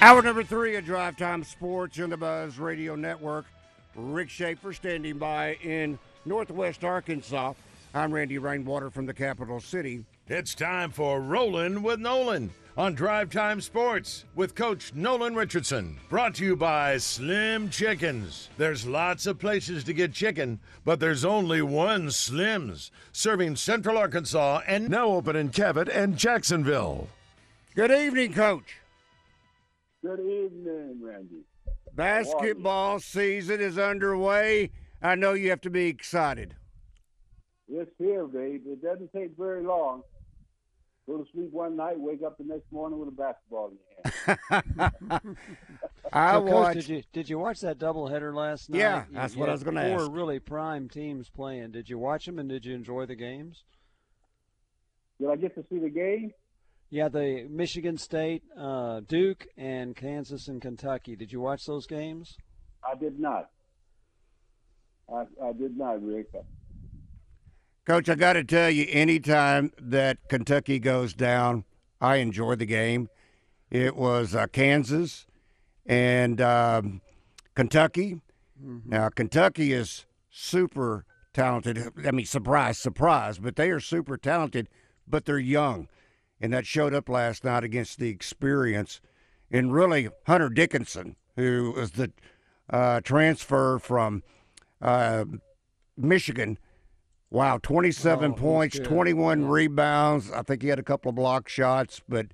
Hour number three of Drive Time Sports in the Buzz Radio Network. Rick Schaefer standing by in Northwest Arkansas. I'm Randy Rainwater from the capital city. It's time for Rollin with Nolan on Drive Time Sports with Coach Nolan Richardson. Brought to you by Slim Chickens. There's lots of places to get chicken, but there's only one Slim's, serving Central Arkansas and now open in Cabot and Jacksonville. Good evening, Coach. Good evening, Randy. Basketball season is underway. I know you have to be excited. Yes, here, babe. It doesn't take very long. Go to sleep one night, wake up the next morning with a basketball in your hand. I so, watched. Coach, did you did you watch that doubleheader last night? Yeah, that's you what I was gonna ask. Four ask. really prime teams playing. Did you watch them and did you enjoy the games? Did I get to see the game? Yeah, the Michigan State, uh, Duke, and Kansas and Kentucky. Did you watch those games? I did not. I, I did not, Rick. Coach, I got to tell you, anytime that Kentucky goes down, I enjoy the game. It was uh, Kansas and um, Kentucky. Now, Kentucky is super talented. I mean, surprise, surprise, but they are super talented, but they're young. And that showed up last night against the experience. And really, Hunter Dickinson, who was the uh, transfer from uh, Michigan. Wow, 27 Oh, points, good. 21 Yeah. rebounds. I think he had a couple of block shots, but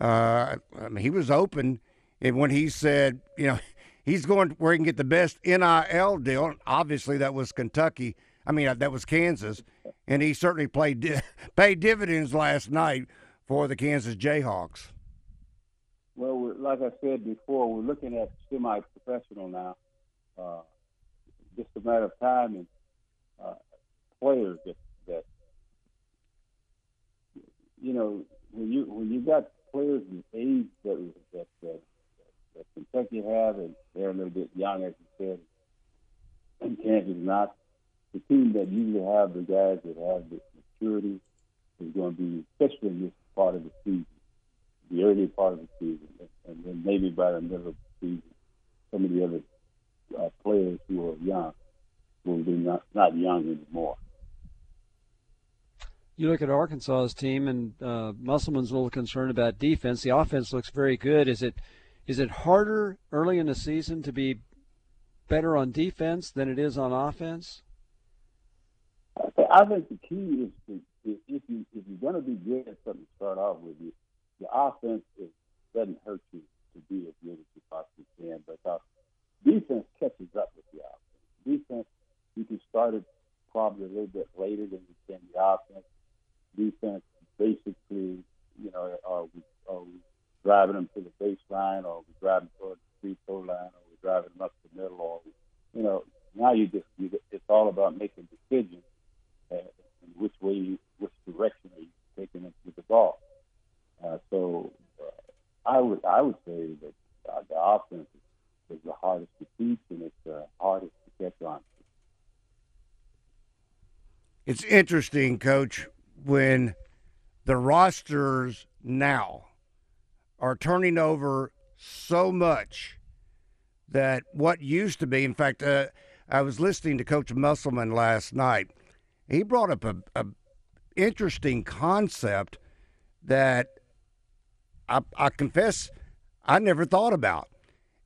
uh, I mean, he was open. And when he said, you know, he's going where he can get the best NIL deal, obviously that was Kentucky. I mean, uh, that was Kansas. And he certainly played paid dividends last night for the Kansas Jayhawks. Well, like I said before, we're looking at semi-professional now. Uh, just a matter of time and uh, players that, that you know when you when you got players in the age that that, that that Kentucky have, and they're a little bit young, as you said, and Kansas not. The team that usually have the guys that have the maturity is going to be, especially in this part of the season, the early part of the season, and then maybe by the middle of the season, some of the other uh, players who are young will be not, not young anymore. You look at Arkansas's team, and uh, Musselman's a little concerned about defense. The offense looks very good. Is it is it harder early in the season to be better on defense than it is on offense? I I think the key is to, is if you if you're going to be good at something to start off with, you, the offense is, doesn't hurt you to be as good as you possibly can, because defense catches up with the offense. Defense, you can start it probably a little bit later than you can the offense. Defense, basically, you know, are we, are we driving them to the baseline, or are we driving toward the free throw line, or are we driving them up the middle, or you know, now you just you, it's all about making decisions uh, in which way, you, which direction are you taking it with the ball. Uh, so uh, I would I would say that uh, the offense is, is the hardest to teach and it's the hardest to catch on. It's interesting, Coach, when the rosters now are turning over so much that what used to be, in fact, uh, I was listening to Coach Musselman last night. He brought up a, a interesting concept that I, I confess I never thought about.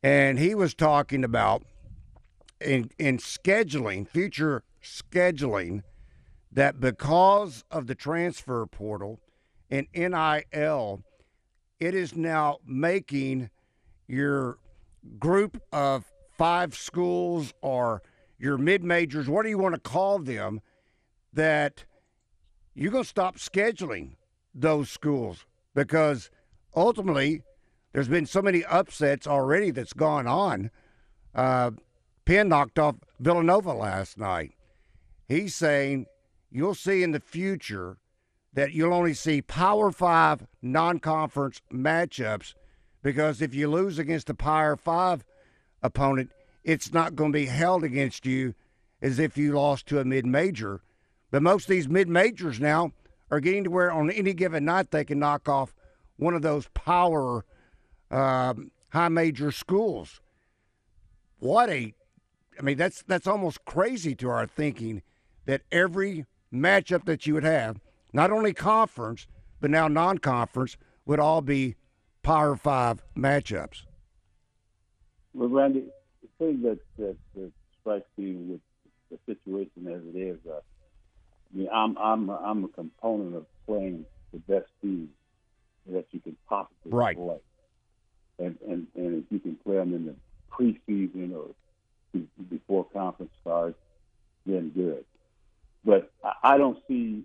And he was talking about in in scheduling, future scheduling, that because of the transfer portal and NIL, it is now making your group of five schools or your mid majors, what do you want to call them, that you're going to stop scheduling those schools because ultimately there's been so many upsets already that's gone on. Uh, Penn knocked off Villanova last night. He's saying you'll see in the future that you'll only see Power Five non conference matchups because if you lose against a Power Five opponent, it's not going to be held against you as if you lost to a mid major. But most of these mid majors now are getting to where on any given night they can knock off one of those power um, high major schools. What a, I mean, that's that's almost crazy to our thinking that every matchup that you would have, not only conference but now non-conference, would all be Power Five matchups. Well, Randy, the thing that that, that strikes me with the situation as it is, uh, mean, I'm I'm I'm a component of playing the best team that you can possibly right. play, and and and if you can play them in the preseason or before conference starts, then good. But I don't see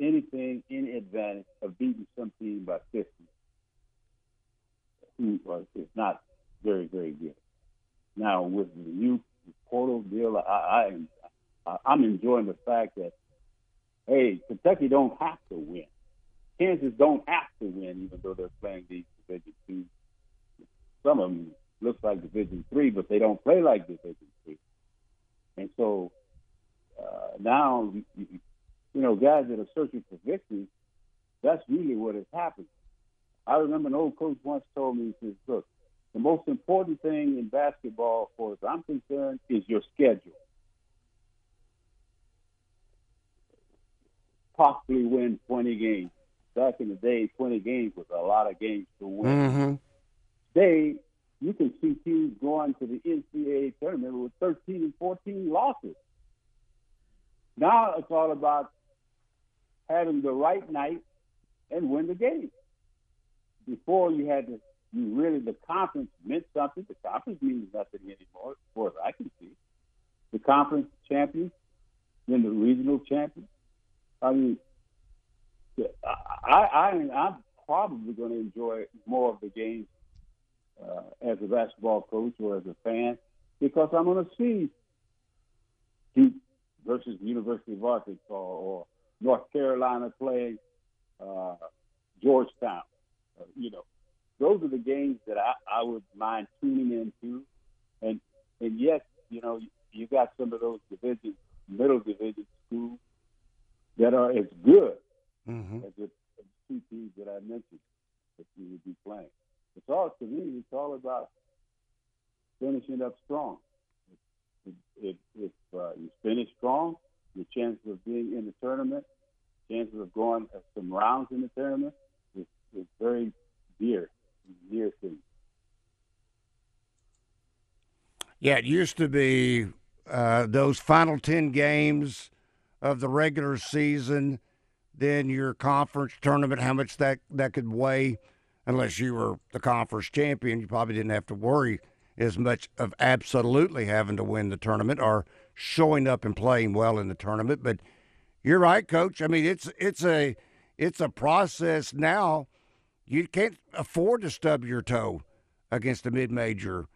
anything, any advantage of beating some team by 50 who uh, is not very, very good. Now, with the new portal deal, I, I am I'm enjoying the fact that hey, Kentucky don't have to win. Kansas don't have to win, even though they're playing these Division two. Some of them looks like Division three, but they don't play like Division three. And so uh, now, you, know, guys that are searching for victory, that's really what has happened. I remember an old coach once told me, he says, look, the most important thing in basketball, as far as I'm concerned, is your schedule. Possibly win 20 games. Back in the day, 20 games was a lot of games to win. Mm-hmm. Today, you can see teams going to the NCAA tournament with 13 and 14 losses. Now it's all about having the right night and win the game. Before you had to, you really the conference meant something. The conference means nothing anymore, as far as I can see. The conference champion, then the regional champion. I mean, I, I I'm probably going to enjoy more of the games uh, as a basketball coach or as a fan because I'm going to see Duke versus University of Arkansas or North Carolina playing uh, Georgetown. Uh, you know, those are the games that I, I would mind tuning into. And and yes, you know, you, you got some of those division, middle division schools that are as good mm-hmm. as the two teams that I mentioned that you would be playing. It's all to me. It's all about finishing up strong if, if uh, you finish strong, your chances of being in the tournament, chances of going some rounds in the tournament is, is very dear, dear you. Yeah, it used to be uh, those final 10 games of the regular season, then your conference tournament, how much that, that could weigh. Unless you were the conference champion, you probably didn't have to worry as much of absolutely having to win the tournament or showing up and playing well in the tournament. But you're right, coach. I mean, it's it's a it's a process now. You can't afford to stub your toe against a mid major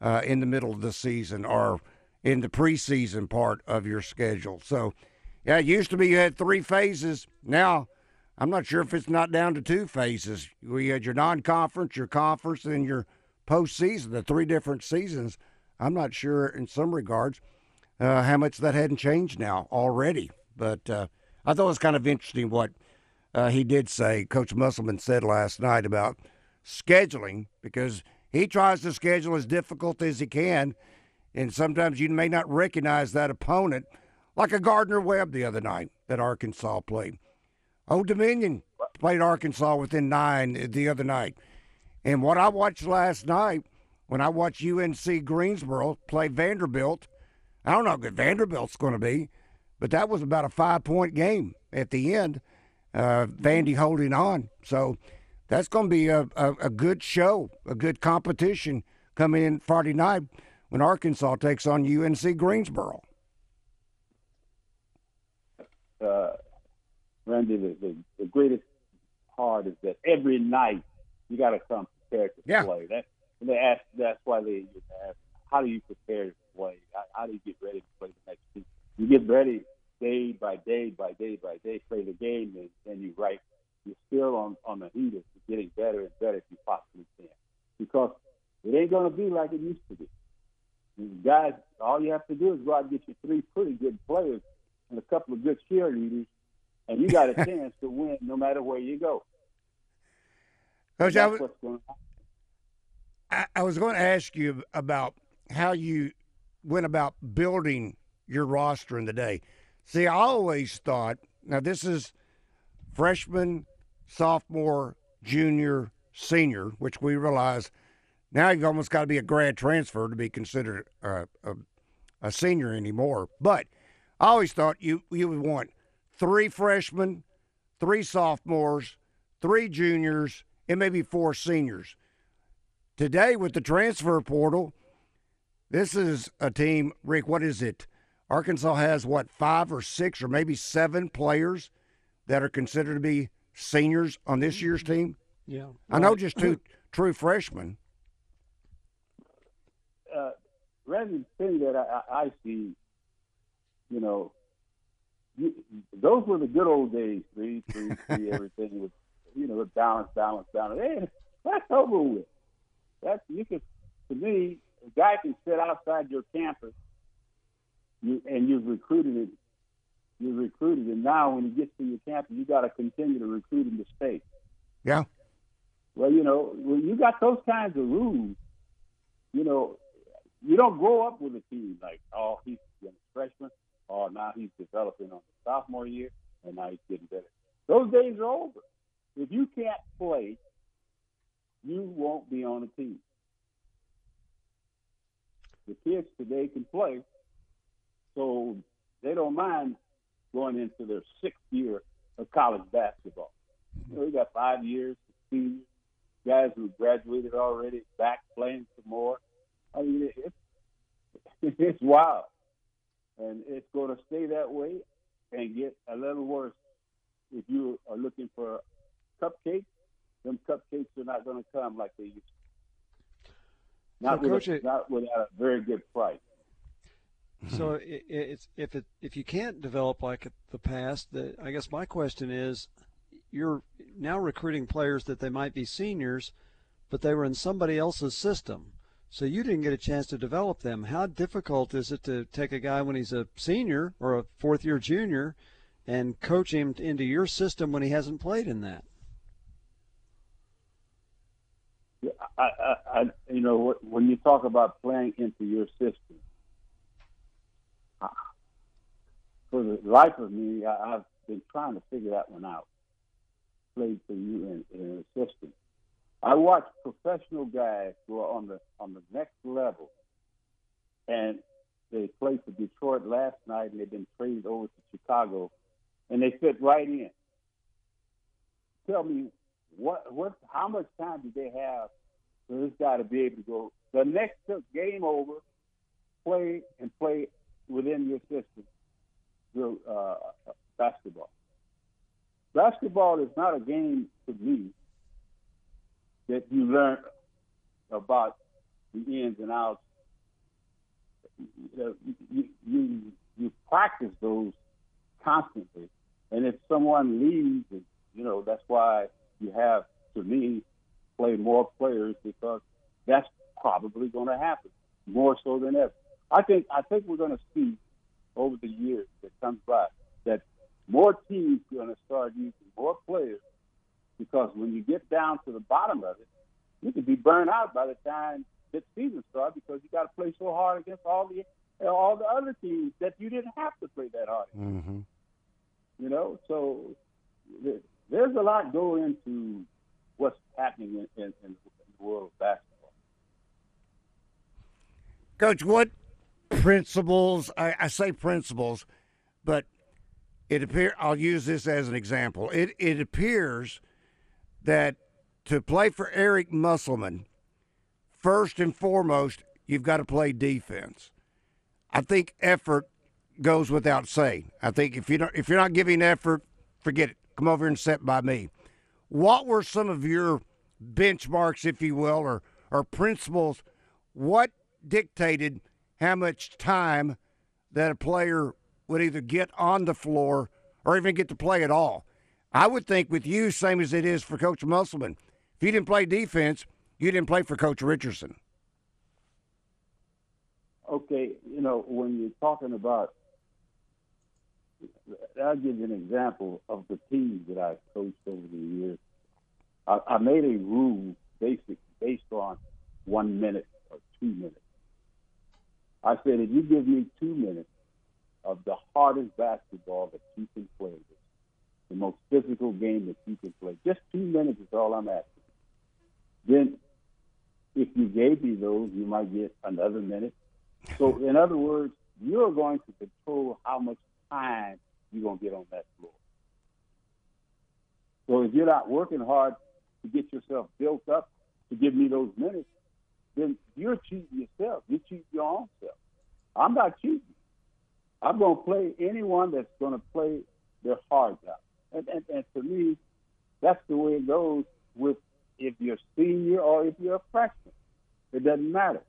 uh, in the middle of the season or in the preseason part of your schedule. So, yeah, it used to be you had three phases. Now, I'm not sure if it's not down to two phases. You had your non-conference, your conference, and your postseason, the three different seasons, I'm not sure in some regards uh, how much that hadn't changed now already. But uh, I thought it was kind of interesting what uh, he did say, Coach Musselman said last night about scheduling, because he tries to schedule as difficult as he can. And sometimes you may not recognize that opponent, like a Gardner Webb the other night that Arkansas played. Old Dominion played Arkansas within nine the other night. And what I watched last night, when I watched UNC Greensboro play Vanderbilt, I don't know how good Vanderbilt's going to be, but that was about a five point game at the end. Uh, Vandy holding on. So that's going to be a, a, a, good show, a good competition coming in Friday night when Arkansas takes on UNC Greensboro. Uh, Randy, the, the, the greatest part is that every night you got to come prepared to yeah. play. That, and they ask, that's why they ask, how do you prepare to play? How, how do you get ready to play the next season? You get ready day by day by day by day, play the game, and then you write. You're still on on the heat of getting better and better if you possibly can, because it ain't going to be like it used to be. guys, all you have to do is go out and get you three pretty good players and a couple of good cheerleaders, and you got a chance to win no matter where you go. Coach, I was, I, I was going to ask you about how you went about building your roster in the day. See, I always thought now this is freshman, sophomore, junior, senior, which we realize now you've almost got to be a grad transfer to be considered a, a, a senior anymore. But I always thought you you would want three freshmen, three sophomores, three juniors, and maybe four seniors. Today with the transfer portal, this is a team, Rick, what is it? Arkansas has what, five or six or maybe seven players that are considered to be seniors on this year's team? Yeah. I know just two true freshmen. Uh, Randy, thing that I, I see, you know, you, those were the good old days. Three, three, three. everything was, you know, balance, balance, balance. Hey, that's over with. That's you can. To me, a guy can sit outside your campus, you and you've recruited him. You've recruited, and now when he gets to your campus, you got to continue to recruit him to stay. Yeah. Well, you know, when you got those kinds of rules, you know, you don't grow up with a team like, oh, he's a freshman, or now he's developing on the sophomore year, and now he's getting better. Those days are over. If you can't play, you won't be on a team. The kids today can play, so they don't mind going into their sixth year of college basketball. You we got five years, seniors, guys who graduated already, back playing some more. I mean, it's it's wild, and it's going to stay that way and get a little worse if you are looking for cupcakes. Them cupcakes are not going to come like they used to. Not, so, with a, not without a very good price. So it, it's if it if you can't develop like the past, the, I guess my question is, you're now recruiting players that they might be seniors, but they were in somebody else's system, so you didn't get a chance to develop them. How difficult is it to take a guy when he's a senior or a fourth year junior, and coach him into your system when he hasn't played in that? I, I, I you know, when you talk about playing into your system for the life of me, I, have been trying to figure that one out. Played for you in, in a system. I watch professional guys who are on the on the next level, and they played for Detroit last night, and they've been traded over to Chicago, and they fit right in. Tell me what what how much time do they have for this guy to be able to go the next game over, play and play within your system, your uh, basketball. Basketball is not a game to me that you learn about the ins and outs. You, you, you, practice those constantly, and if someone leaves, you know that's why you have to me play more players because that's probably going to happen more so than ever. I think I think we're going to see over the years that comes by that more teams are going to start using more players because when you get down to the bottom of it, you could be burned out by the time the season starts because you got to play so hard against all the all the other teams that you didn't have to play that hard. Mm-hmm. You know, so there's a lot going into what's happening in, in, in the world of basketball. Coach, what principles? I, I say principles, but it appear. I'll use this as an example. It it appears that to play for Eric Musselman, first and foremost, you've got to play defense. I think effort goes without saying. I think if you don't, if you're not giving effort, forget it. Come over here and sit by me. What were some of your benchmarks, if you will, or or principles? What dictated how much time that a player would either get on the floor or even get to play at all? I would think with you, same as it is for Coach Musselman. If you didn't play defense, you didn't play for Coach Richardson. Okay, you know when you're talking about I'll give you an example of the teams that I've coached over the years. I, I made a rule basic based on one minute or two minutes. I said, if you give me two minutes of the hardest basketball that you can play, the most physical game that you can play, just two minutes is all I'm asking. Then, if you gave me those, you might get another minute. So, in other words, you're going to control how much time you're going to get on that floor. So if you're not working hard to get yourself built up to give me those minutes, then you're cheating yourself. You cheat your own self. I'm not cheating. I'm going to play anyone that's going to play their hearts out. And, and, and to me, that's the way it goes with if you're senior or if you're a freshman. It doesn't matter.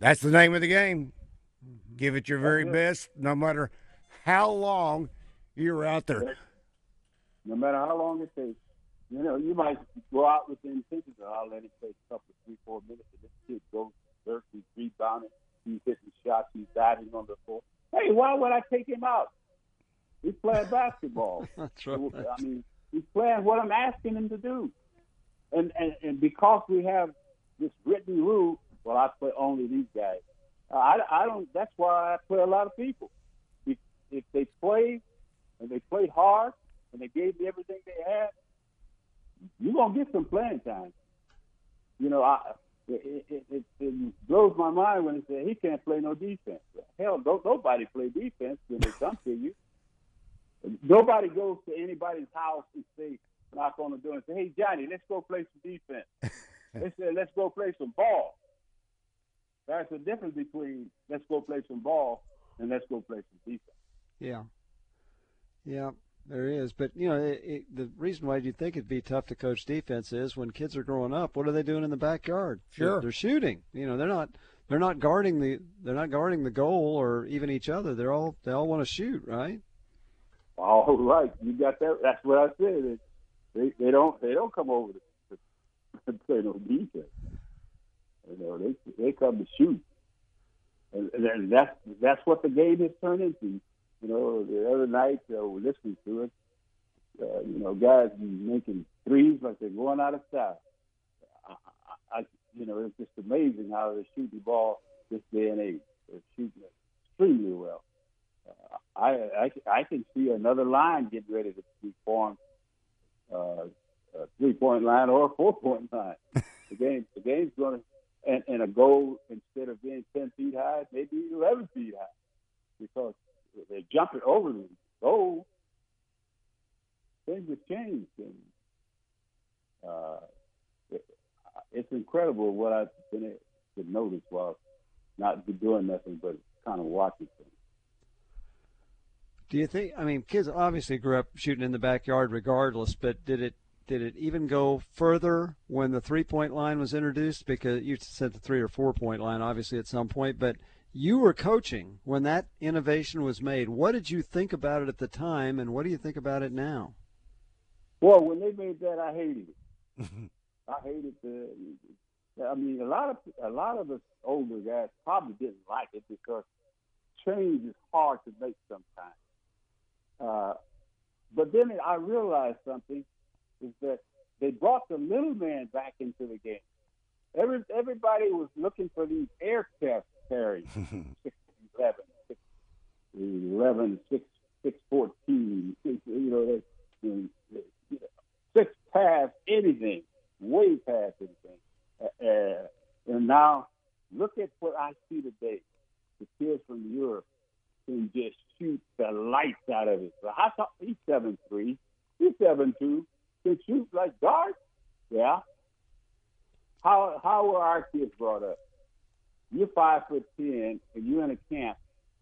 That's the name of the game. Mm-hmm. Give it your very best, no matter how long you're out there. No matter how long it takes. You know, you might go out with the intention of I'll let it take a couple, three, four minutes, and this kid goes dirt, he's rebounding, he's hitting shots, he's diving on the floor. Hey, why would I take him out? He's playing basketball. That's right. I mean, he's playing what I'm asking him to do. And, and and because we have this written rule, well, I play only these guys. Uh, I, I don't. That's why I play a lot of people. If, if they play and they played hard and they gave me everything they had, you're gonna get some playing time. You know, I it, it, it, it blows my mind when they say he can't play no defense. Hell, don't nobody play defense when they come to you. Nobody goes to anybody's house and say, knock on the door and say, "Hey, Johnny, let's go play some defense." they say, "Let's go play some ball." There's a difference between let's go play some ball and let's go play some defense. Yeah. Yeah, there is. But, you know, it, it, the reason why you think it'd be tough to coach defense is when kids are growing up, what are they doing in the backyard? Sure. They're, they're shooting. You know, they're not they're not guarding the they're not guarding the goal or even each other. They're all they all want to shoot, right? All right, you got that. That's what I said. They they don't they don't come over to, to play no defense. You know, they they come to shoot, and, and that's that's what the game has turned into. You know, the other night uh, listening to it. Uh, you know, guys making threes like they're going out of style. I, I, you know, it's just amazing how they shoot the ball this day and age. They're shooting extremely well. Uh, I, I I can see another line getting ready to be formed, uh, a three point line or a four point line. the game the game's going to and, and a goal instead of being 10 feet high, maybe 11 feet high because they're jumping over the goal. Things have changed. And uh, it, it's incredible what I've been able to notice while not doing nothing but kind of watching things. Do you think? I mean, kids obviously grew up shooting in the backyard, regardless. But did it did it even go further when the three point line was introduced? Because you said the three or four point line, obviously, at some point, but you were coaching when that innovation was made. What did you think about it at the time, and what do you think about it now? Well, when they made that, I hated it. I hated the. I mean, a lot of a lot of the older guys probably didn't like it because change is hard to make sometimes. Uh, but then I realized something is that they brought the little man back into the game. Every, everybody was looking for these air aircraft carriers, 6'11", 11, 6, 6 14, you know, six past anything, way past anything. Uh, uh, and now look at what I see today. The kids from Europe can just shoot the lights out of it. So I thought he's seven three, he's seven two, can shoot like darts. Yeah. How how were our kids brought up? You're five foot ten and you're in a camp.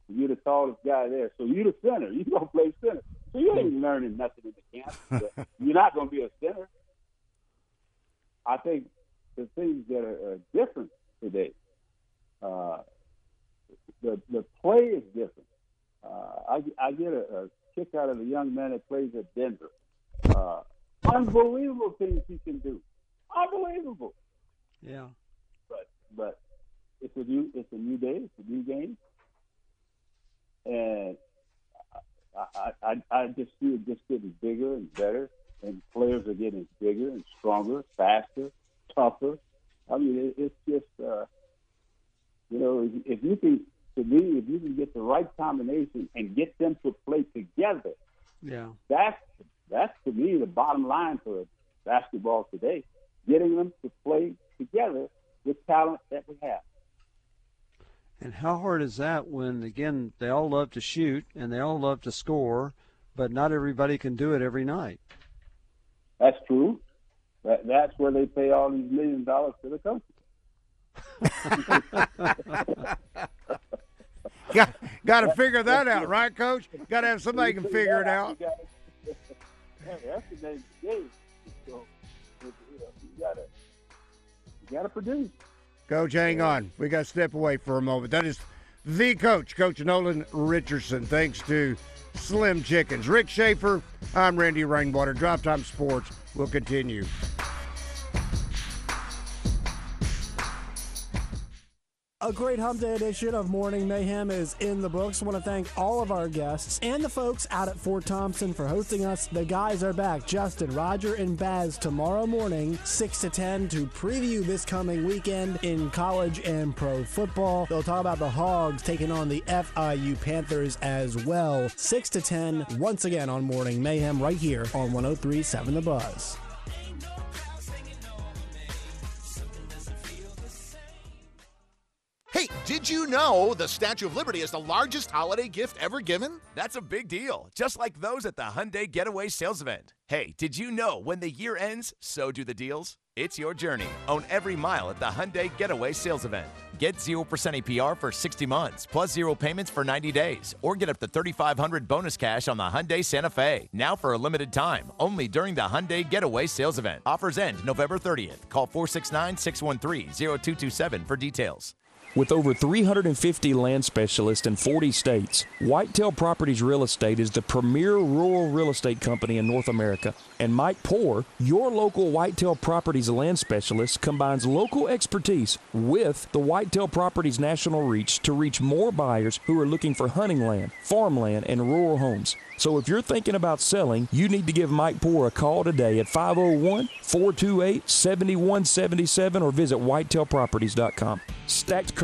You're the tallest guy there, so you're the center. You're gonna play center. So you ain't learning nothing in the camp. you're not gonna be a center. I think the things that are, are different today. Uh, the the play is different. Uh, I, I get a, a kick out of the young man that plays at Denver. Uh, unbelievable things he can do. Unbelievable. Yeah. But but it's a new it's a new day. It's a new game, and I I, I just see it just getting bigger and better, and players are getting bigger and stronger, faster, tougher. I mean, it, it's just uh, you know if you can to me, if you can get the right combination and get them to play together, yeah, that's that's to me the bottom line for basketball today. Getting them to play together with talent that we have. And how hard is that when again they all love to shoot and they all love to score, but not everybody can do it every night. That's true. That, that's where they pay all these million dollars to the coaches. got got to figure that out, right, Coach? Got to have somebody can figure it out. That's the name of the game. So you gotta you gotta produce. Coach, hang on. We got to step away for a moment. That is the coach, Coach Nolan Richardson. Thanks to Slim Chickens. Rick Schaefer, I'm Randy Rainwater. Drive Time Sports will continue. A great hump day edition of Morning Mayhem is in the books. I want to thank all of our guests and the folks out at Fort Thompson for hosting us. The guys are back, Justin, Roger, and Baz, tomorrow morning, 6 to 10, to preview this coming weekend in college and pro football. They'll talk about the Hogs taking on the FIU Panthers as well. 6 to 10, once again on Morning Mayhem, right here on 1037 The Buzz. Hey, did you know the Statue of Liberty is the largest holiday gift ever given? That's a big deal, just like those at the Hyundai Getaway Sales Event. Hey, did you know when the year ends, so do the deals? It's your journey. Own every mile at the Hyundai Getaway Sales Event. Get 0% APR for 60 months, plus zero payments for 90 days, or get up to 3500 bonus cash on the Hyundai Santa Fe. Now for a limited time, only during the Hyundai Getaway Sales Event. Offers end November 30th. Call 469 613 0227 for details. With over 350 land specialists in 40 states, Whitetail Properties Real Estate is the premier rural real estate company in North America. And Mike Poor, your local Whitetail Properties land specialist, combines local expertise with the Whitetail Properties national reach to reach more buyers who are looking for hunting land, farmland, and rural homes. So if you're thinking about selling, you need to give Mike Poor a call today at 501 428 7177 or visit whitetailproperties.com. Stacked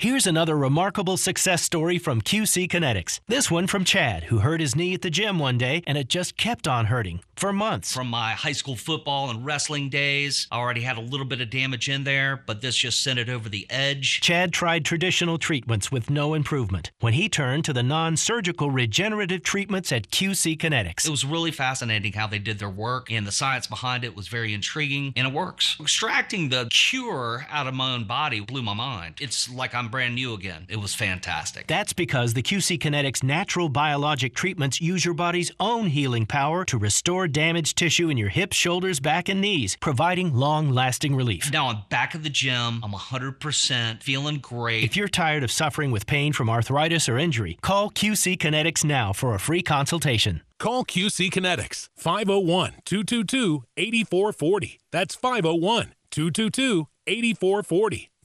Here's another remarkable success story from QC Kinetics. This one from Chad, who hurt his knee at the gym one day and it just kept on hurting for months. From my high school football and wrestling days, I already had a little bit of damage in there, but this just sent it over the edge. Chad tried traditional treatments with no improvement when he turned to the non surgical regenerative treatments at QC Kinetics. It was really fascinating how they did their work, and the science behind it was very intriguing, and it works. Extracting the cure out of my own body blew my mind. It's like I'm brand new again. It was fantastic. That's because the QC Kinetics natural biologic treatments use your body's own healing power to restore damaged tissue in your hips, shoulders, back, and knees, providing long lasting relief. Now I'm back at the gym. I'm 100% feeling great. If you're tired of suffering with pain from arthritis or injury, call QC Kinetics now for a free consultation. Call QC Kinetics 501 222 8440. That's 501 222 8440.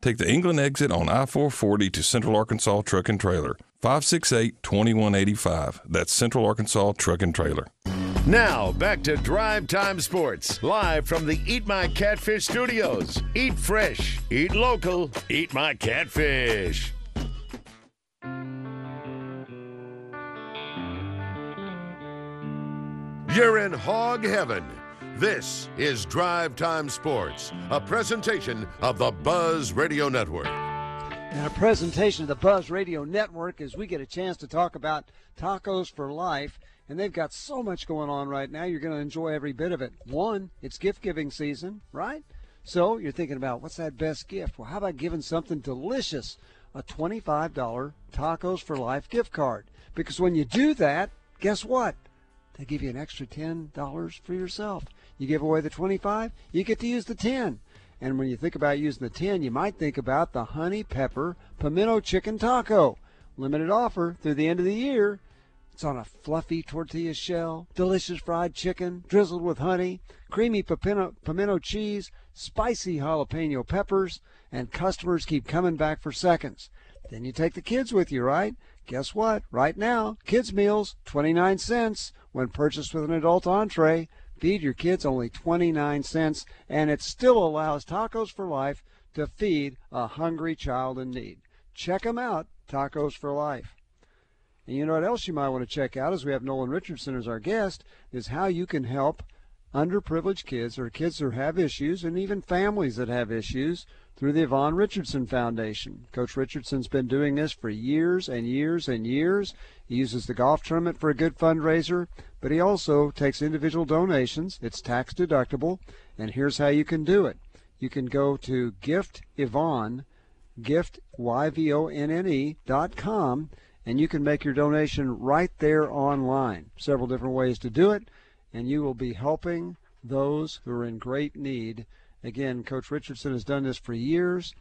Take the England exit on I 440 to Central Arkansas Truck and Trailer. 568 2185. That's Central Arkansas Truck and Trailer. Now, back to Drive Time Sports, live from the Eat My Catfish studios. Eat fresh, eat local, eat my catfish. You're in hog heaven. This is Drive Time Sports, a presentation of the Buzz Radio Network. And a presentation of the Buzz Radio Network as we get a chance to talk about Tacos for Life. And they've got so much going on right now. You're going to enjoy every bit of it. One, it's gift giving season, right? So you're thinking about what's that best gift? Well, how about giving something delicious? A $25 Tacos for Life gift card. Because when you do that, guess what? They give you an extra $10 for yourself. You give away the 25, you get to use the 10. And when you think about using the 10, you might think about the honey pepper pimento chicken taco. Limited offer through the end of the year. It's on a fluffy tortilla shell, delicious fried chicken drizzled with honey, creamy pimento, pimento cheese, spicy jalapeno peppers, and customers keep coming back for seconds. Then you take the kids with you, right? Guess what? Right now, kids' meals, 29 cents when purchased with an adult entree. Feed your kids only 29 cents, and it still allows Tacos for Life to feed a hungry child in need. Check them out, Tacos for Life. And you know what else you might want to check out as we have Nolan Richardson as our guest is how you can help underprivileged kids or kids that have issues and even families that have issues through the Yvonne Richardson Foundation. Coach Richardson's been doing this for years and years and years. He uses the golf tournament for a good fundraiser, but he also takes individual donations. It's tax deductible, and here's how you can do it. You can go to Gift Yvonne, gift Y-V-O-N-N-E dot com, and you can make your donation right there online. Several different ways to do it, and you will be helping those who are in great need. Again, Coach Richardson has done this for years.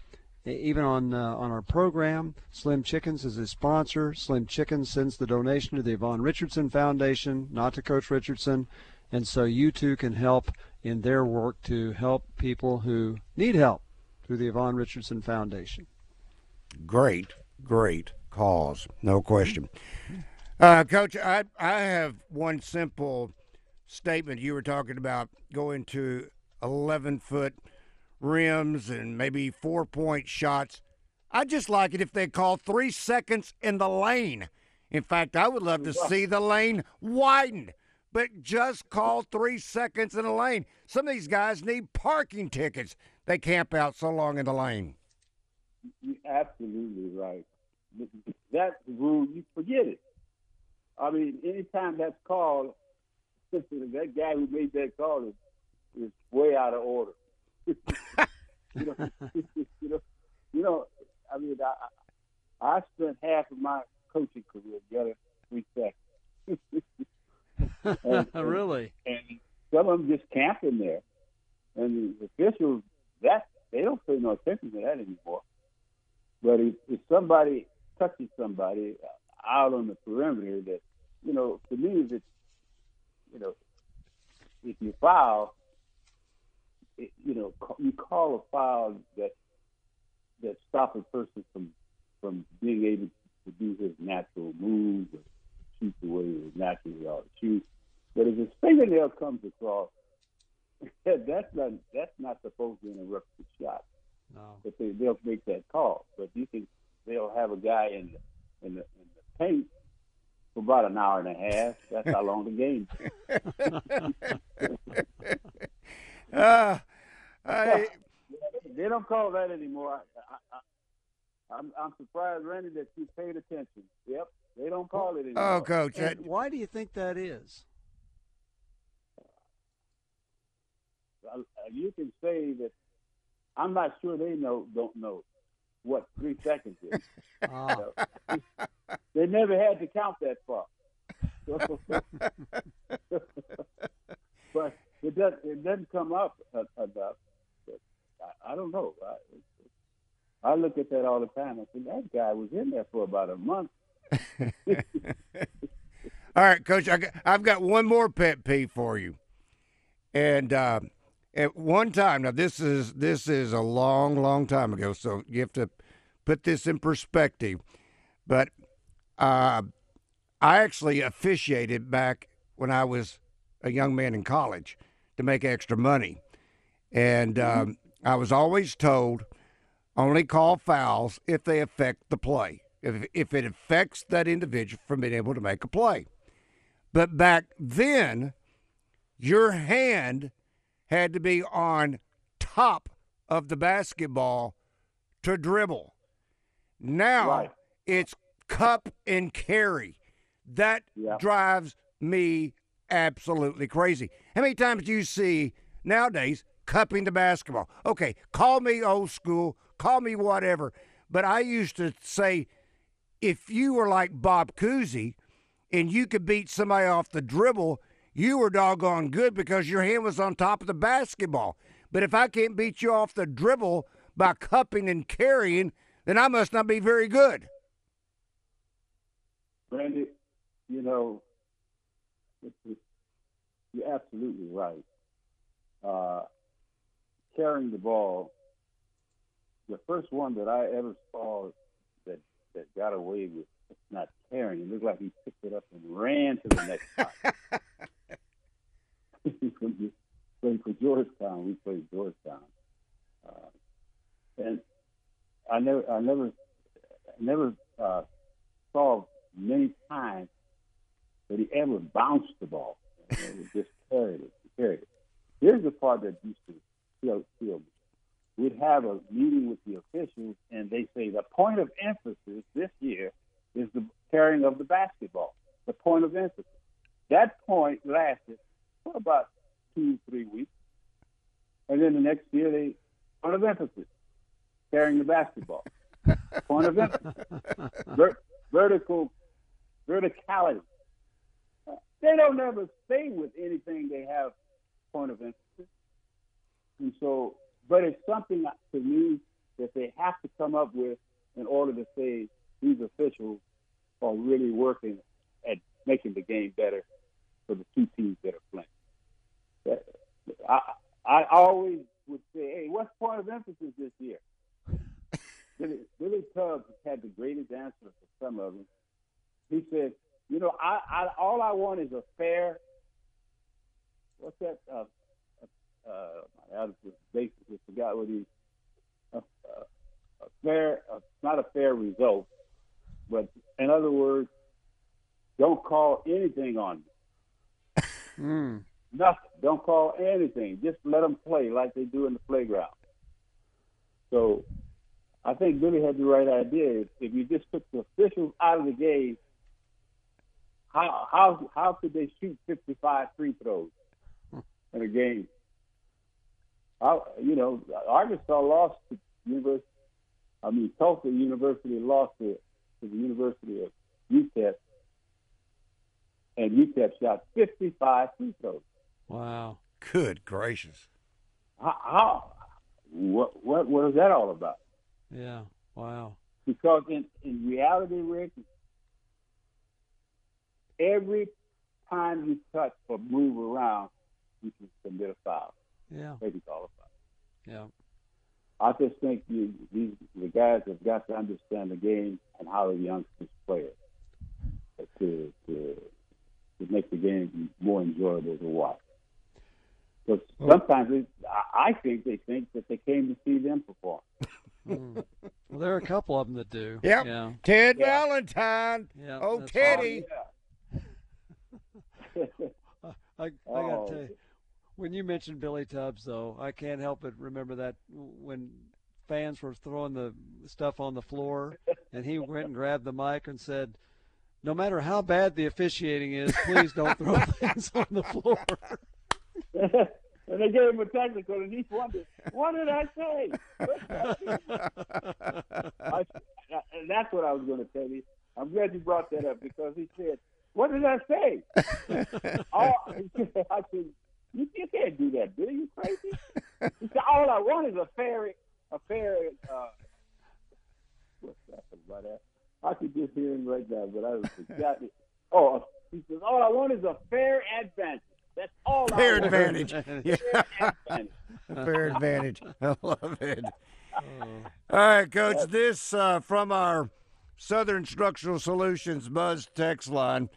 Even on uh, on our program, Slim Chickens is his sponsor. Slim Chickens sends the donation to the Yvonne Richardson Foundation, not to Coach Richardson, and so you too can help in their work to help people who need help through the Yvonne Richardson Foundation. Great, great cause, no question. Uh, Coach, I I have one simple statement. You were talking about going to eleven foot rims and maybe four point shots. I'd just like it if they call three seconds in the lane. In fact, I would love to see the lane widened, but just call three seconds in the lane. Some of these guys need parking tickets. They camp out so long in the lane. You're absolutely right. That rule, you forget it. I mean, anytime that's called, that guy who made that call is, is way out of order. you know, you know, you know. I mean, I I spent half of my coaching career together three seconds. and, really? And, and some of them just camping there, and the officials that they don't pay no attention to that anymore. But if, if somebody touches somebody uh, out on the perimeter, that you know, to me, it, you know, if you foul, it, you know, you call a foul that that stop a person from from being able to do his natural moves or shoot the way he was naturally ought to shoot. But if his fingernail comes across, that's not that's not supposed to interrupt the shot. No. But they they'll make that call. But you think they'll have a guy in the in the, in the paint for about an hour and a half. That's how long the game. uh, I, they don't call that anymore. I, I, I'm, I'm surprised, Randy, that you paid attention. Yep, they don't call it anymore. Oh, coach, And why do you think that is? Uh, you can say that. I'm not sure they know. Don't know what three seconds is. Ah. they never had to count that far. but it doesn't. It doesn't come up enough. I, I don't know. I, I look at that all the time. I think that guy was in there for about a month. All right, Coach. I got, I've got one more pet peeve for you. And uh, at one time, now this is this is a long, long time ago, so you have to put this in perspective. But uh, I actually officiated back when I was a young man in college to make extra money, and um, I was always told only call fouls if they affect the play. If if it affects that individual from being able to make a play. But back then, your hand had to be on top of the basketball to dribble. Now Right. it's cup and carry. That Yeah. drives me absolutely crazy. How many times do you see nowadays cupping the basketball? Okay, call me old school, call me whatever. But I used to say if you were like Bob Cousy and you could beat somebody off the dribble, you were doggone good because your hand was on top of the basketball. But if I can't beat you off the dribble by cupping and carrying, then I must not be very good. Randy, you know, you're absolutely right. Uh, carrying the ball, the first one that I ever saw that that got away with not carrying, it looked like he picked it up and ran to the next spot. when you played for Georgetown, we played Georgetown, uh, and I never, I never, never uh, saw many times that he ever bounced the ball. You know, he just carried it, carried it. Here's the part that used to kill, kill me. We'd have a meeting with the officials, and they say the point of emphasis this year is the carrying of the basketball. The point of emphasis. That point lasted for about two, three weeks, and then the next year they point of emphasis, carrying the basketball. point of emphasis, Ver- vertical, verticality. They don't ever stay with anything they have point of emphasis. And so, but it's something to me that they have to come up with in order to say these officials are really working at making the game better for the two teams that are playing. That- I, I always would say, hey, what's point of emphasis this year? Billy, Billy Tubbs had the greatest answer for some of them. He said, you know, I, I all I want is a fair. What's that? Uh, uh, I just basically forgot what he. A, a, a fair, uh, not a fair result, but in other words, don't call anything on me. Hmm. Nothing. Don't call anything. Just let them play like they do in the playground. So, I think Billy had the right idea. If, if you just took the officials out of the game, how how how could they shoot 55 free throws in a game? I, you know, Arkansas lost to University. I mean, Tulsa University lost to, to the University of UTEP, and UTEP shot 55 free throws. Wow. Good gracious. How, how what what what is that all about? Yeah. Wow. Because in in reality, Rick, every time you touch or move around, you can commit a foul. Yeah. Maybe call a foul. Yeah. I just think you, these the guys have got to understand the game and how the youngsters play it to to to make the game more enjoyable to watch. Because sometimes it, I I think they think that they came to see them perform. Hmm. Well, there are a couple of them that do. Yep. Yeah. Ted Yeah. Valentine. Yeah, oh, that's Teddy. I, I got to Oh. tell you, when you mentioned Billy Tubbs, though, I can't help but remember that when fans were throwing the stuff on the floor, and he went and grabbed the mic and said, "No matter how bad the officiating is, please don't throw things on the floor." and they gave him a technical, and he wondered, "What did I say?" I, and that's what I was going to tell you. I'm glad you brought that up because he said, "What did I say?" all, I said, you, "You can't do that, Bill. You crazy?" He said, "All I want is a fair, a fair." Uh, what's that about that? I could just hear him right now, but I forgot it. Oh, he says, "All I want is a fair advantage." That's all. Fair I want. advantage. Yeah. Fair advantage. Fair advantage. I love it. All right, Coach. This uh, from our Southern Structural Solutions Buzz text line.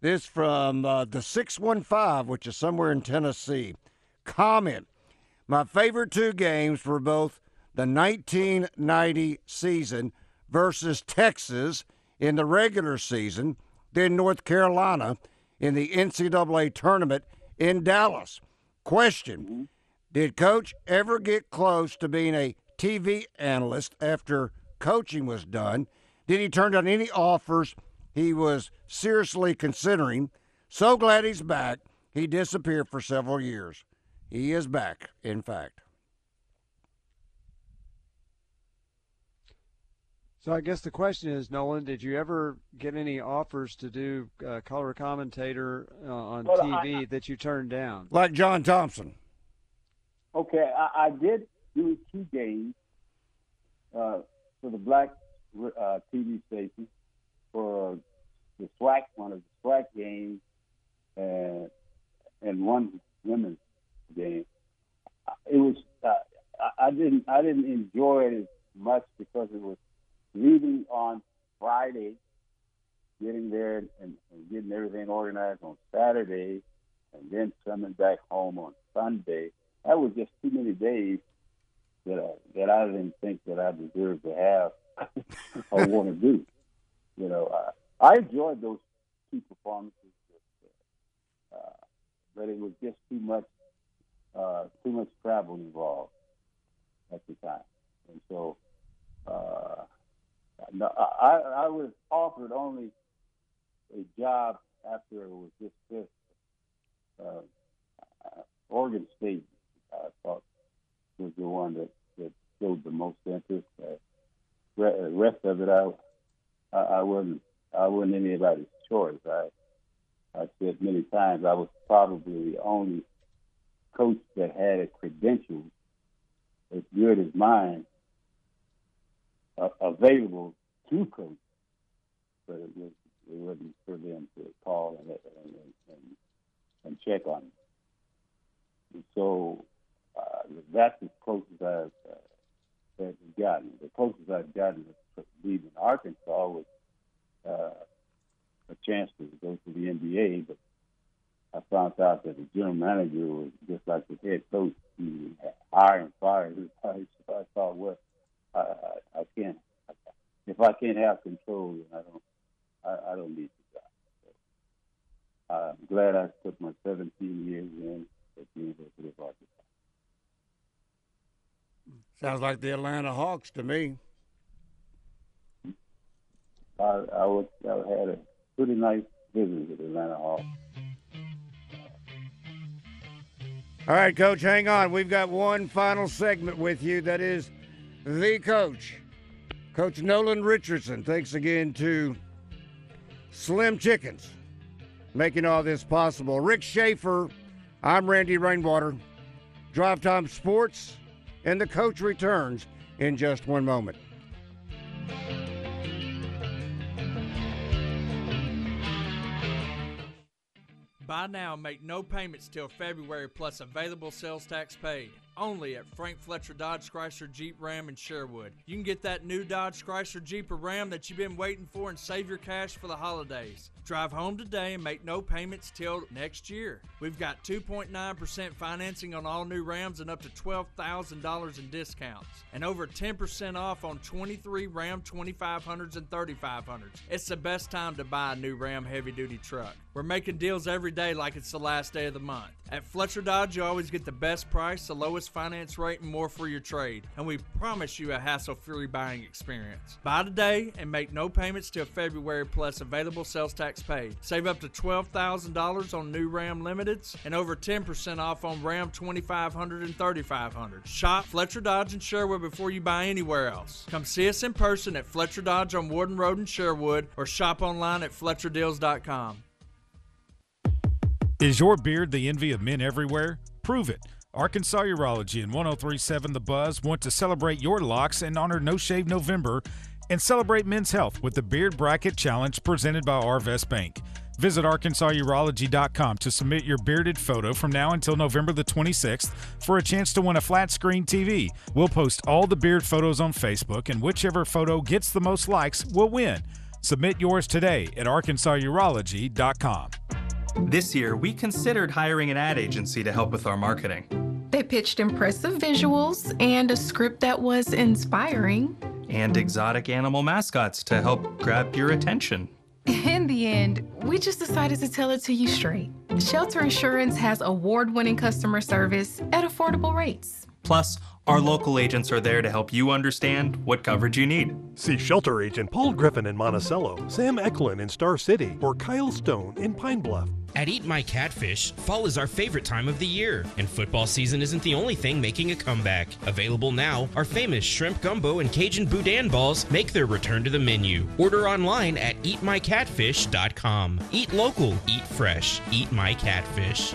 This from uh, the 615, which is somewhere in Tennessee. Comment My favorite two games were both the 1990 season versus Texas in the regular season, then North Carolina in the NCAA tournament in Dallas. Question Did Coach ever get close to being a TV analyst after coaching was done? Did he turn down any offers he was seriously considering? So glad he's back. He disappeared for several years. He is back, in fact. So I guess the question is, Nolan, did you ever get any offers to do uh, color commentator uh, on Well, TV I- that you turned down? Like John Thompson. Okay, I, I did do two games uh, for the black uh, TV station for the SWAC, one of the SWAC games, and and one women's game. It was uh, I- I didn't I didn't enjoy it as much because it was leaving on Friday, getting there and, and getting everything organized on Saturday, and then coming back home on Sunday. That was just too many days that I, that I didn't think that I deserved to have or want to do. You know, I, enjoyed those two performances, uh, but it was just too much uh, too much travel involved at the time, and so uh, no, I, I was offered only a job after it was dismissed. Uh, uh, Oregon State, I thought, was the one that, that showed the most interest. Uh, the rest of it, I, I wasn't, I wasn't anybody's choice. I, I said many times I was probably the only coach that had a credential as good as mine uh, available to coach, but it was it wasn't for them to call and and, and, and check on me. And so uh, that's as close as I've uh, gotten. The closest I've gotten to leaving Arkansas was chance to go to the NBA, but I found out that the general manager was just like the head coach. He would hire and fire everybody. So I thought, well, I, I, I can't. If I can't have control, then I don't. I, I don't need the job. So, I'm glad I put my 17 years in at the University of Arkansas. Sounds like the Atlanta Hawks to me. I, I was I had a pretty nice visit with Atlanta Hawks. All right, Coach, hang on. We've got one final segment with you. That is the coach, Coach Nolan Richardson. Thanks again to Slim Chickens making all this possible. Rick Schaefer, I'm Randy Rainwater. Drive Time Sports, and the coach returns in just one moment. Buy now make no payments till February plus available sales tax paid. Only at Frank Fletcher Dodge Chrysler Jeep Ram in Sherwood. You can get that new Dodge Chrysler Jeep or Ram that you've been waiting for and save your cash for the holidays. Drive home today and make no payments till next year. We've got 2.9% financing on all new Rams and up to $12,000 in discounts. And over 10% off on 23 Ram 2500s and 3500s. It's the best time to buy a new Ram heavy duty truck. We're making deals every day like it's the last day of the month. At Fletcher Dodge, you always get the best price, the lowest finance rate, and more for your trade. And we promise you a hassle free buying experience. Buy today and make no payments till February plus available sales tax paid. Save up to $12,000 on new Ram Limiteds and over 10% off on Ram 2500 and 3500. Shop Fletcher Dodge in Sherwood before you buy anywhere else. Come see us in person at Fletcher Dodge on Warden Road in Sherwood or shop online at FletcherDeals.com. Is your beard the envy of men everywhere? Prove it. Arkansas Urology and 1037 The Buzz want to celebrate your locks and honor No Shave November and celebrate men's health with the Beard Bracket Challenge presented by Arvest Bank. Visit ArkansasUrology.com to submit your bearded photo from now until November the 26th for a chance to win a flat screen TV. We'll post all the beard photos on Facebook, and whichever photo gets the most likes will win. Submit yours today at ArkansasUrology.com. This year, we considered hiring an ad agency to help with our marketing. They pitched impressive visuals and a script that was inspiring. And exotic animal mascots to help grab your attention. In the end, we just decided to tell it to you straight. Shelter Insurance has award winning customer service at affordable rates. Plus, our local agents are there to help you understand what coverage you need. See shelter agent Paul Griffin in Monticello, Sam Eklund in Star City, or Kyle Stone in Pine Bluff. At Eat My Catfish, fall is our favorite time of the year, and football season isn't the only thing making a comeback. Available now, our famous shrimp gumbo and Cajun boudin balls make their return to the menu. Order online at eatmycatfish.com. Eat local, eat fresh, eat my catfish.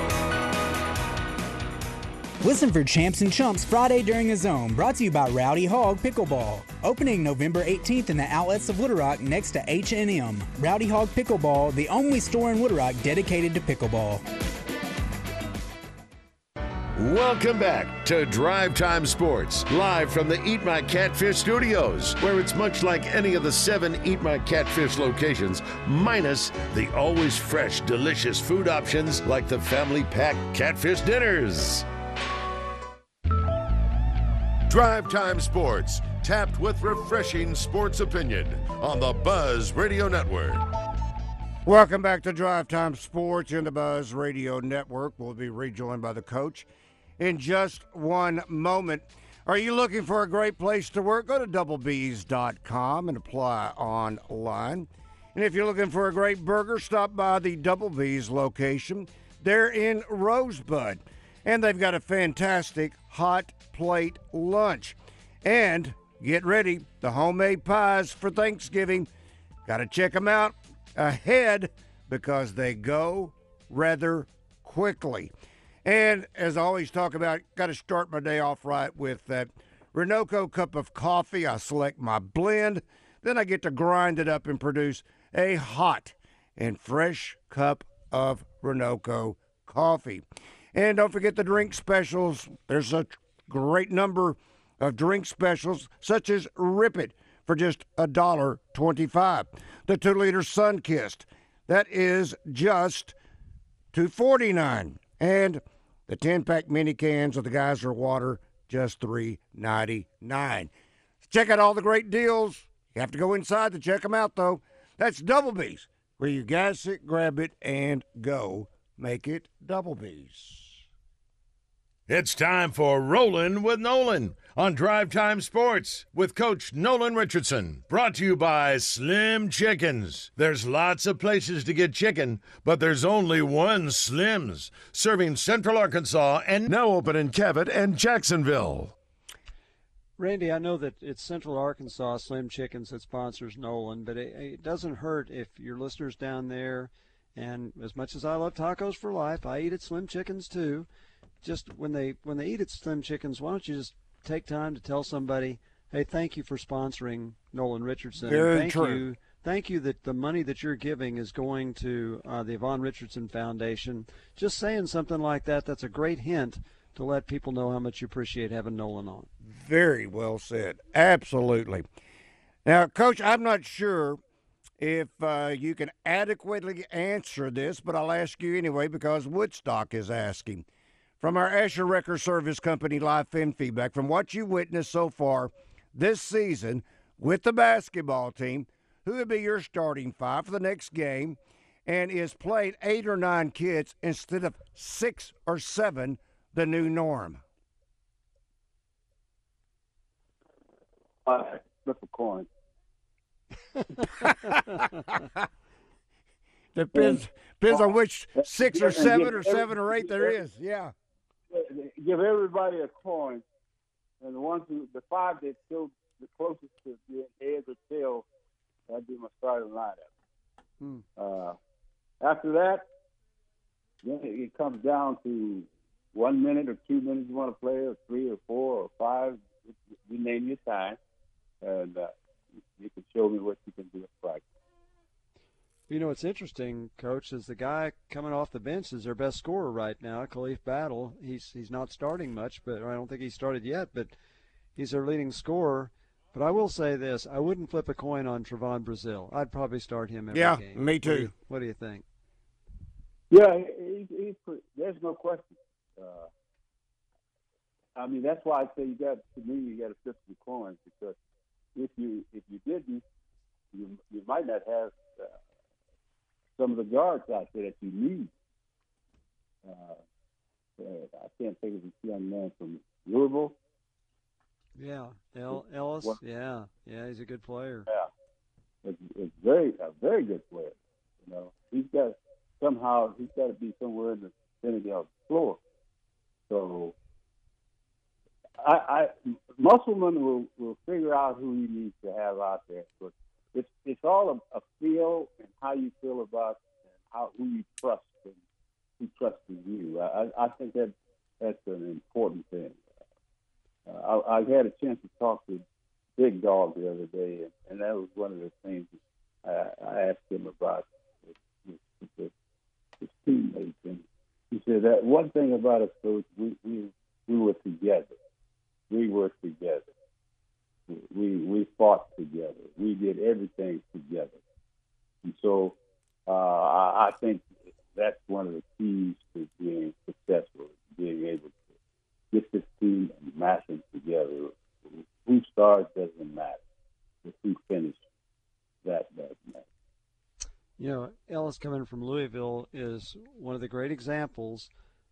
Listen for Champs and Chumps Friday during the Zone, brought to you by Rowdy Hog Pickleball. Opening November 18th in the outlets of Little Rock next to H&M. Rowdy Hog Pickleball, the only store in Little Rock dedicated to pickleball. Welcome back to Drive Time Sports, live from the Eat My Catfish studios, where it's much like any of the seven Eat My Catfish locations, minus the always fresh, delicious food options like the family pack catfish dinners. Drive Time Sports, tapped with refreshing sports opinion on the Buzz Radio Network. Welcome back to Drive Time Sports in the Buzz Radio Network. We'll be rejoined by the coach in just one moment. Are you looking for a great place to work? Go to doublebees.com and apply online. And if you're looking for a great burger, stop by the Double B's location. They're in Rosebud. And they've got a fantastic hot plate lunch. And get ready, the homemade pies for Thanksgiving. Got to check them out ahead because they go rather quickly. And as I always talk about, got to start my day off right with that Ronoco cup of coffee. I select my blend, then I get to grind it up and produce a hot and fresh cup of Ronoco coffee. And don't forget the drink specials. There's a great number of drink specials, such as Rip It for just a dollar twenty-five. The two liter Kissed, that is just two forty-nine. And the ten pack mini cans of the Geyser water, just three ninety-nine. Check out all the great deals. You have to go inside to check them out, though. That's Double B's, where you gas it, grab it, and go make it Double B's. It's time for Rollin with Nolan on Drive Time Sports with Coach Nolan Richardson. Brought to you by Slim Chickens. There's lots of places to get chicken, but there's only one Slim's, serving Central Arkansas and now open in Cabot and Jacksonville. Randy, I know that it's Central Arkansas Slim Chickens that sponsors Nolan, but it, it doesn't hurt if your listeners down there, and as much as I love tacos for life, I eat at Slim Chickens too just when they when they eat at Slim Chickens, why don't you just take time to tell somebody, hey, thank you for sponsoring Nolan Richardson. Very thank true. you thank you that the money that you're giving is going to uh, the Yvonne Richardson Foundation. Just saying something like that, that's a great hint to let people know how much you appreciate having Nolan on. Very well said. Absolutely. Now, Coach, I'm not sure if uh, you can adequately answer this, but I'll ask you anyway because Woodstock is asking. From our Asher Record Service Company live fan feedback, from what you witnessed so far this season with the basketball team, who would be your starting five for the next game? And is played eight or nine kids instead of six or seven the new norm? Uh, flip a coin. depends depends on which six or seven or seven or eight there is. Yeah. Give everybody a coin, and the ones who, the five that still the closest to being heads or tails, that'd be my starting lineup. Hmm. Uh, after that, then it comes down to one minute or two minutes you want to play, or three or four or five. You name your time, and uh, you can show me what you can do at practice. You know what's interesting, Coach, is the guy coming off the bench is their best scorer right now, Khalif Battle. He's he's not starting much, but I don't think he started yet, but he's their leading scorer. But I will say this: I wouldn't flip a coin on Trevon Brazile. I'd probably start him every yeah, game. me too. What do, you, what do you think? Yeah, he, he, he, there's no question. Uh, I mean, that's why I say you got to me you got to flip the coins because if you if you didn't, you you might not have some of the guards out there that you need. Uh, uh, I can't think of this young man from Louisville. Yeah, El- Ellis. What? Yeah, yeah, he's a good player. Yeah, it's, it's very a very good player. You know, he's got somehow he's got to be somewhere in the vicinity of the floor. So I, I Musselman will will figure out who he needs to have out there, but it's it's all a, a feel and how you feel about and how who you trust and who trusts you. I, I think that that's an important thing. Uh, I, I had a chance to talk to Big Dog the other day, and, and that was one of the things I, I asked him about his, his, his teammates, and he said that one thing about us, coach, we we we were together. We were together. We we fought together. We did everything together. And so uh, I, I think that's one of the keys to being successful, being able to get this team and mash them together. Who starts doesn't matter. Who finishes, that does matter. You know, Ellis coming from Louisville is one of the great examples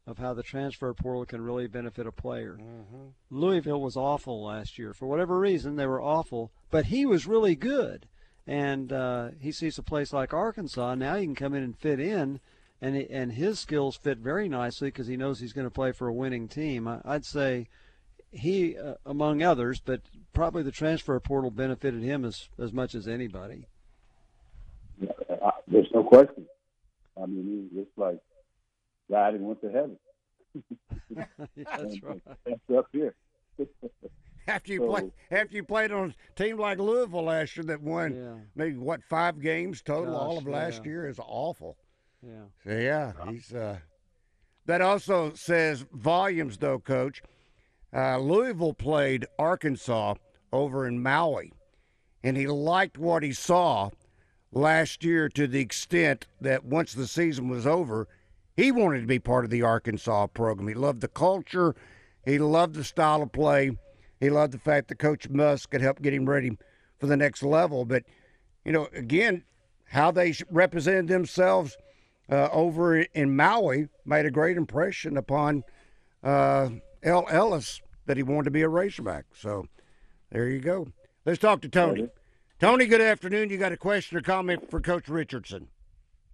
of how the transfer portal can really benefit a player. Mm-hmm. Louisville was awful last year. For whatever reason, they were awful, but he was really good. And uh, he sees a place like Arkansas. Now he can come in and fit in, and and his skills fit very nicely because he knows he's going to play for a winning team. I, would say he, uh, among others, but probably the transfer portal benefited him as as much as anybody. There's no question. I mean, it's like died and went to heaven. yeah, that's right. That's up here. after you So- play, after you played on a team like Louisville last year that won Yeah. maybe what five games total all of last yeah. year is awful. Yeah. So yeah, he's uh, that also says volumes though, Coach. Uh, Louisville played Arkansas over in Maui, and he liked what he saw last year to the extent that once the season was over, he wanted to be part of the Arkansas program. He loved the culture, he loved the style of play, he loved the fact that Coach Muss could help get him ready for the next level. But you know, again, how they represented themselves uh, over in Maui made a great impression upon uh, El Ellis that he wanted to be a Razorback. So there you go. Let's talk to Tony. Tony, good afternoon. You got a question or comment for Coach Richardson?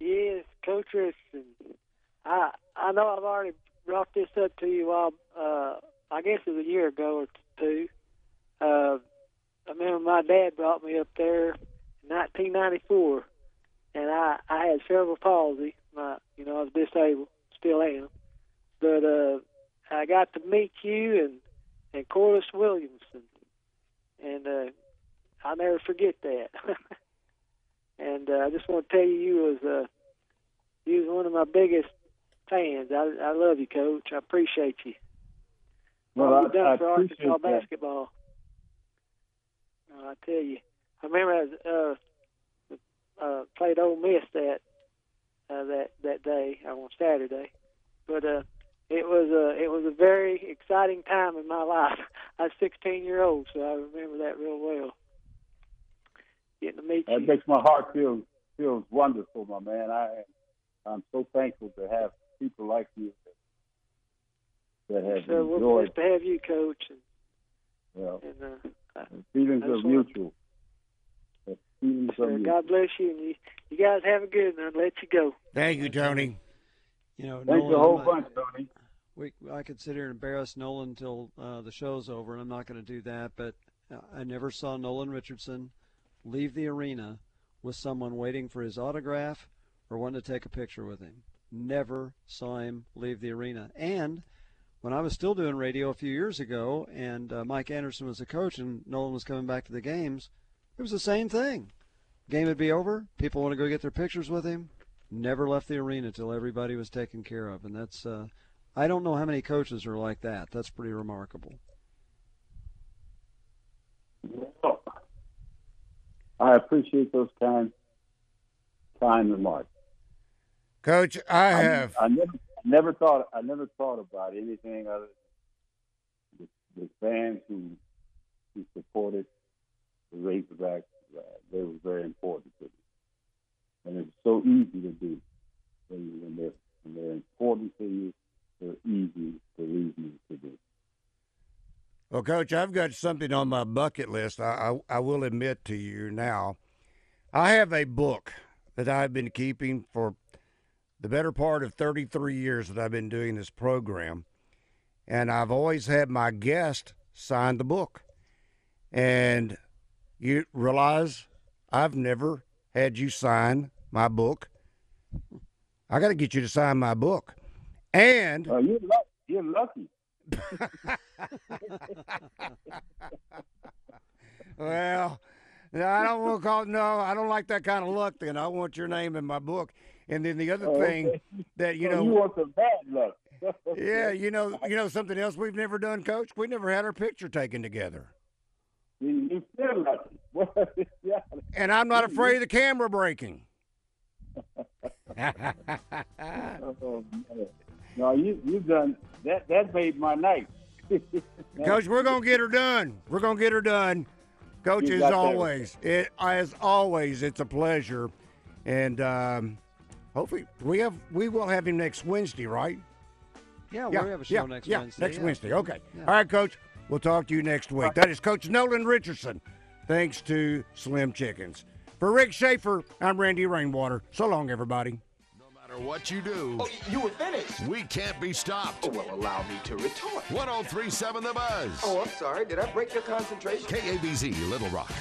Yes, Coach Richardson. I I know I've already brought this up to you all. Uh, I guess it was a year ago or two. Uh, I remember my dad brought me up there in 1994, and I I had cerebral palsy. My you know I was disabled, still am. But uh, I got to meet you and and Corliss Williamson, and uh, I'll never forget that. and uh, I just want to tell you, you was uh, you was one of my biggest fans. I I love you, Coach. I appreciate you. Well, All I, done I for appreciate Arkansas that. basketball. Uh, I tell you, I remember I was, uh, uh, played Ole Miss that uh, that that day on Saturday, but uh, it was a it was a very exciting time in my life. I was 16 year old, so I remember that real well. Getting to meet That you. makes my heart feel feels wonderful, my man. I I'm so thankful to have people like you that, that have So we're enjoyed. blessed to have you, Coach. And, Well, and uh, I- the feelings are mutual. Feelings so are mutual. God bless you, and you, you guys have a good one. I'll let you go. Thank you, Tony. You know, Thanks a whole I- bunch, Tony. We, I could sit here and embarrass Nolan until uh, the show's over, and I'm not going to do that. But uh, I never saw Nolan Richardson leave the arena with someone waiting for his autograph or wanting to take a picture with him. Never saw him leave the arena. And when I was still doing radio a few years ago, and uh, Mike Anderson was the coach, and Nolan was coming back to the games, it was the same thing. Game would be over. People want to go get their pictures with him. Never left the arena till everybody was taken care of, and that's. Uh, I don't know how many coaches are like that. That's pretty remarkable. I appreciate those kind kind remarks. Coach, I have. I, never never thought I never thought about anything other than the, the fans who who supported the Razorbacks. Uh, they were very important to me, and it's so easy to do when, when they're when they're important to you. They're easy to reason to do. Well, Coach, I've got something on my bucket list. I, I, I will admit to you now. I have a book that I've been keeping for the better part of 33 years that I've been doing this program. And I've always had my guest sign the book. And you realize I've never had you sign my book. I got to get you to sign my book. And Oh, you're lucky. You're lucky. well, no, I don't want to call. No, I don't like that kind of luck. Then I want your name in my book. And then the other Oh, thing okay. that you So know, you want some bad luck. yeah, you know, you know something else we've never done, Coach. We never had our picture taken together. You, you still lucky. And I'm not afraid of the camera breaking. Oh. No, you you done that. That made my night. Coach, we're gonna get her done. We're gonna get her done. Coach, as always, it as always, it's a pleasure, and um, hopefully we have we will have him next Wednesday, right? Yeah, yeah, we'll have a show yeah, next yeah, Wednesday. Next yeah. Wednesday. Okay. Yeah. All right, Coach. We'll talk to you next week. That is Coach Nolan Richardson. Thanks to Slim Chickens. For Rick Schaefer, I'm Randy Rainwater. So long, everybody. No matter what you do, Oh, you were finished. we can't be stopped. Oh, well, allow me to retort. 1037 The Buzz. Oh, I'm sorry. Did I break your concentration? KABZ Little Rock.